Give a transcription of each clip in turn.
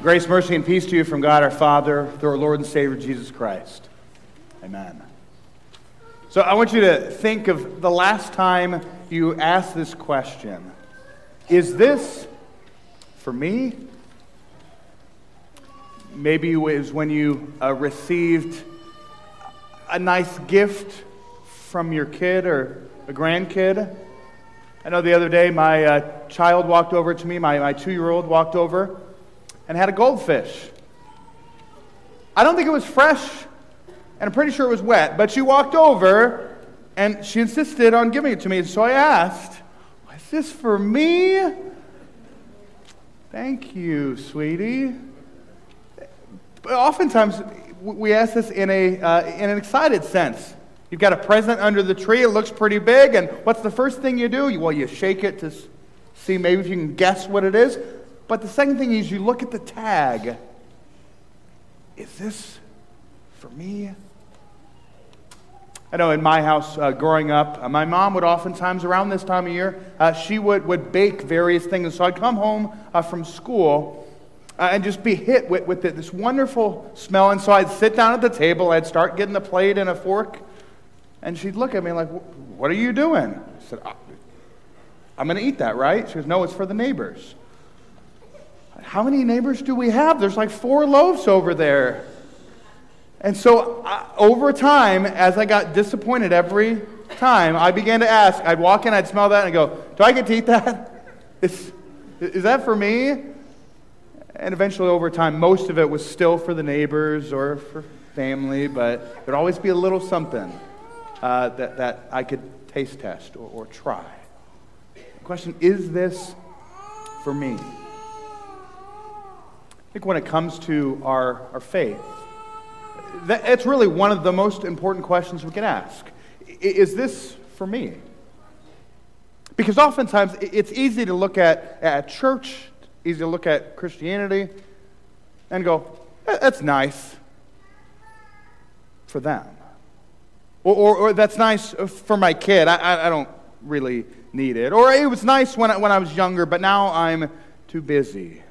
Grace, mercy, and peace to you from God our Father, through our Lord and Savior Jesus Christ. Amen. So I want you to think of the last time you asked this question Is this for me? Maybe it was when you uh, received a nice gift from your kid or a grandkid. I know the other day my uh, child walked over to me, my, my two year old walked over and had a goldfish. I don't think it was fresh, and I'm pretty sure it was wet, but she walked over and she insisted on giving it to me. So I asked, Is this for me? Thank you, sweetie. But oftentimes, we ask this in, a, uh, in an excited sense. You've got a present under the tree, it looks pretty big, and what's the first thing you do? Well, you shake it to see maybe if you can guess what it is. But the second thing is you look at the tag. Is this for me? I know in my house uh, growing up, uh, my mom would oftentimes, around this time of year, uh, she would, would bake various things. So I'd come home uh, from school uh, and just be hit with, with this wonderful smell. And so I'd sit down at the table, I'd start getting a plate and a fork, and she'd look at me like, What are you doing? I said, I'm going to eat that, right? She goes, No, it's for the neighbors. How many neighbors do we have? There's like four loaves over there. And so, uh, over time, as I got disappointed every time, I began to ask. I'd walk in, I'd smell that, and I'd go, Do I get to eat that? Is, is that for me? And eventually, over time, most of it was still for the neighbors or for family, but there'd always be a little something uh, that, that I could taste test or, or try. The question is this for me? I think when it comes to our, our faith, that, it's really one of the most important questions we can ask. Is this for me? Because oftentimes it's easy to look at, at church, easy to look at Christianity, and go, that's nice for them. Or, or, or that's nice for my kid. I, I, don't really need it. Or it was nice when I, when I was younger, but now I'm too busy.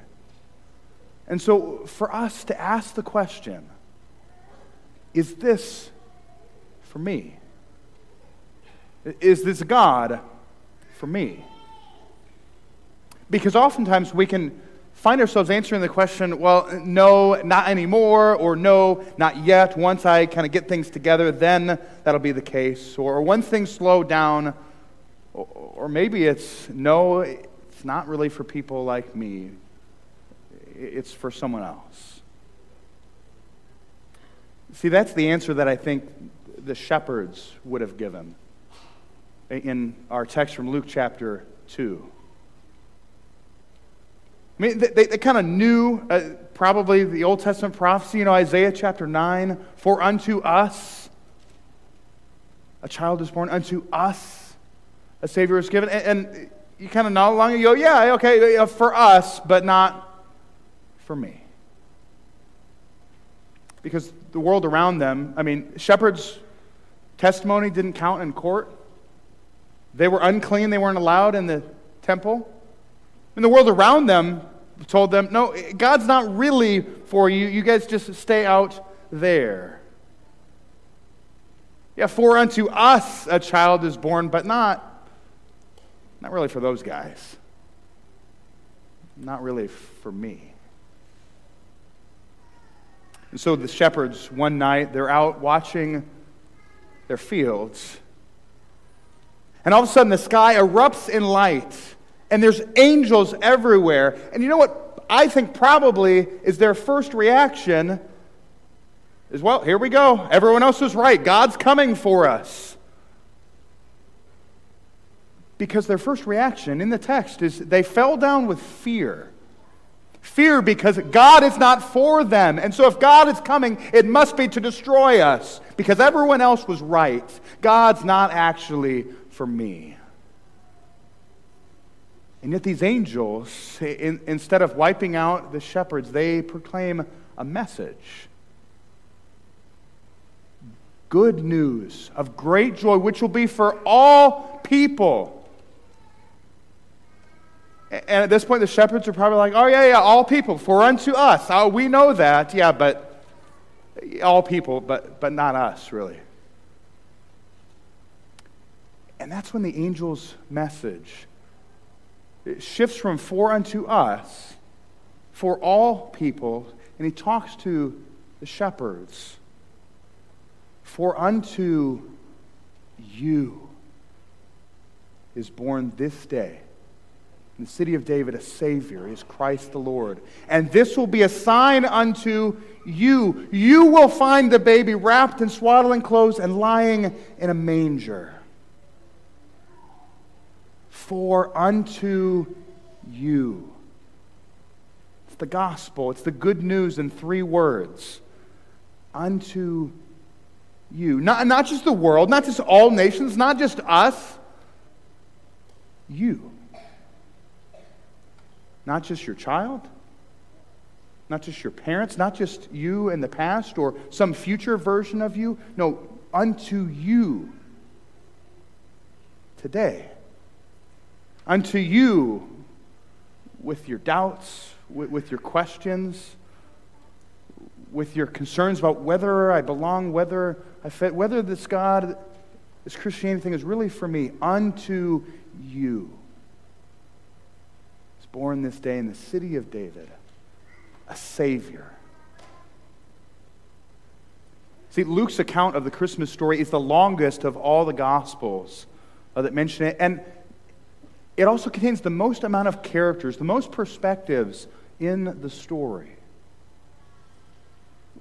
And so, for us to ask the question, is this for me? Is this God for me? Because oftentimes we can find ourselves answering the question, well, no, not anymore, or no, not yet. Once I kind of get things together, then that'll be the case. Or, once things slow down, or maybe it's no, it's not really for people like me it's for someone else. See, that's the answer that I think the shepherds would have given in our text from Luke chapter 2. I mean, they, they kind of knew uh, probably the Old Testament prophecy, you know, Isaiah chapter 9 For unto us a child is born, unto us a Savior is given. And, and you kind of nod along and go, yeah, okay, for us, but not for me. Because the world around them, I mean, shepherds' testimony didn't count in court. They were unclean, they weren't allowed in the temple. And the world around them told them, no, God's not really for you. You guys just stay out there. Yeah, for unto us a child is born, but not, not really for those guys. Not really for me. And so the shepherds, one night, they're out watching their fields. And all of a sudden, the sky erupts in light, and there's angels everywhere. And you know what I think probably is their first reaction is, well, here we go. Everyone else is right. God's coming for us. Because their first reaction in the text is they fell down with fear. Fear because God is not for them. And so if God is coming, it must be to destroy us because everyone else was right. God's not actually for me. And yet, these angels, in, instead of wiping out the shepherds, they proclaim a message good news of great joy, which will be for all people. And at this point, the shepherds are probably like, oh, yeah, yeah, all people, for unto us. Oh, we know that. Yeah, but uh, all people, but, but not us, really. And that's when the angel's message shifts from for unto us, for all people, and he talks to the shepherds. For unto you is born this day in the city of David a Savior, is Christ the Lord. And this will be a sign unto you. You will find the baby wrapped in swaddling clothes and lying in a manger. For unto you. It's the gospel, it's the good news in three words. Unto you. Not, not just the world, not just all nations, not just us. You. Not just your child, not just your parents, not just you in the past or some future version of you. No, unto you today. Unto you with your doubts, with, with your questions, with your concerns about whether I belong, whether I fit, whether this God, this Christianity thing is really for me. Unto you born this day in the city of David a Savior. See, Luke's account of the Christmas story is the longest of all the Gospels uh, that mention it. And it also contains the most amount of characters, the most perspectives in the story.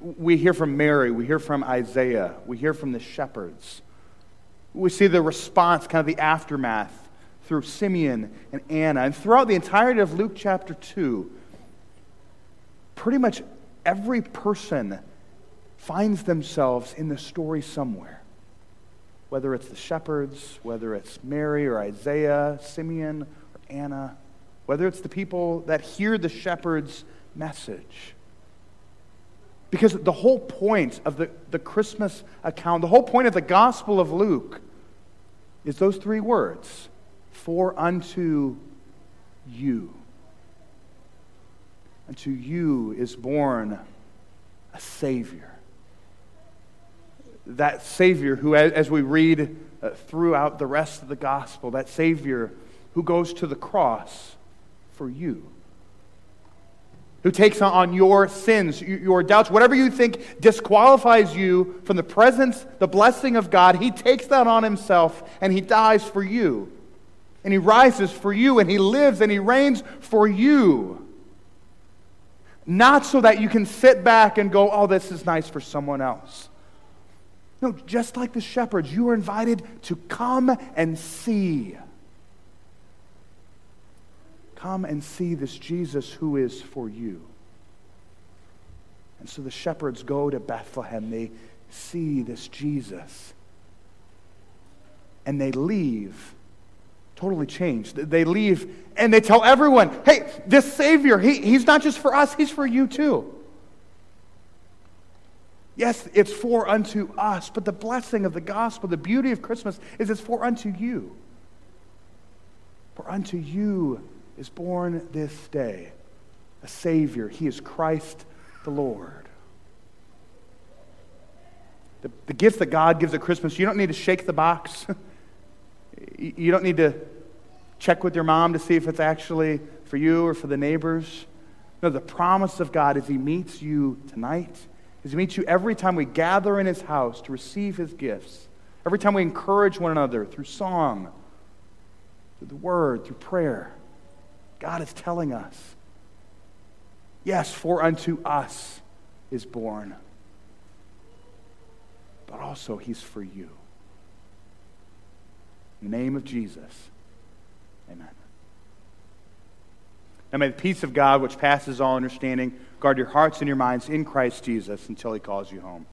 We hear from Mary, we hear from Isaiah, we hear from the shepherds. We see the response, kind of the aftermath through Simeon and Anna. And throughout the entirety of Luke chapter 2, pretty much every person finds themselves in the story somewhere. Whether it's the shepherds, whether it's Mary or Isaiah, Simeon or Anna, whether it's the people that hear the shepherd's message. Because the whole point of the, the Christmas account, the whole point of the Gospel of Luke, is those three words for unto you, unto you is born a Savior. That Savior who, as we read uh, throughout the rest of the gospel, that Savior who goes to the cross for you who takes on your sins, your doubts, whatever you think disqualifies you from the presence, the blessing of God, he takes that on himself and he dies for you and he rises for you and he lives and he reigns for you. Not so that you can sit back and go, oh, this is nice for someone else. No, just like the shepherds, you are invited to come and see. Come and see this Jesus who is for you. And so the shepherds go to Bethlehem. They see this Jesus. And they leave totally changed. They leave and they tell everyone, hey, this Savior, he, he's not just for us, he's for you too. Yes, it's for unto us, but the blessing of the gospel, the beauty of Christmas, is it's for unto you. For unto you is born this day a Savior. He is Christ the Lord. The, the gift that God gives at Christmas, you don't need to shake the box. You don't need to check with your mom to see if it's actually for you or for the neighbors. No, the promise of God is He meets you tonight, is He meets you every time we gather in His house to receive His gifts, every time we encourage one another through song, through the word, through prayer. God is telling us, yes, for unto us is born, but also He's for you. In the name of Jesus, amen. And may the peace of God, which passes all understanding, guard your hearts and your minds in Christ Jesus until he calls you home.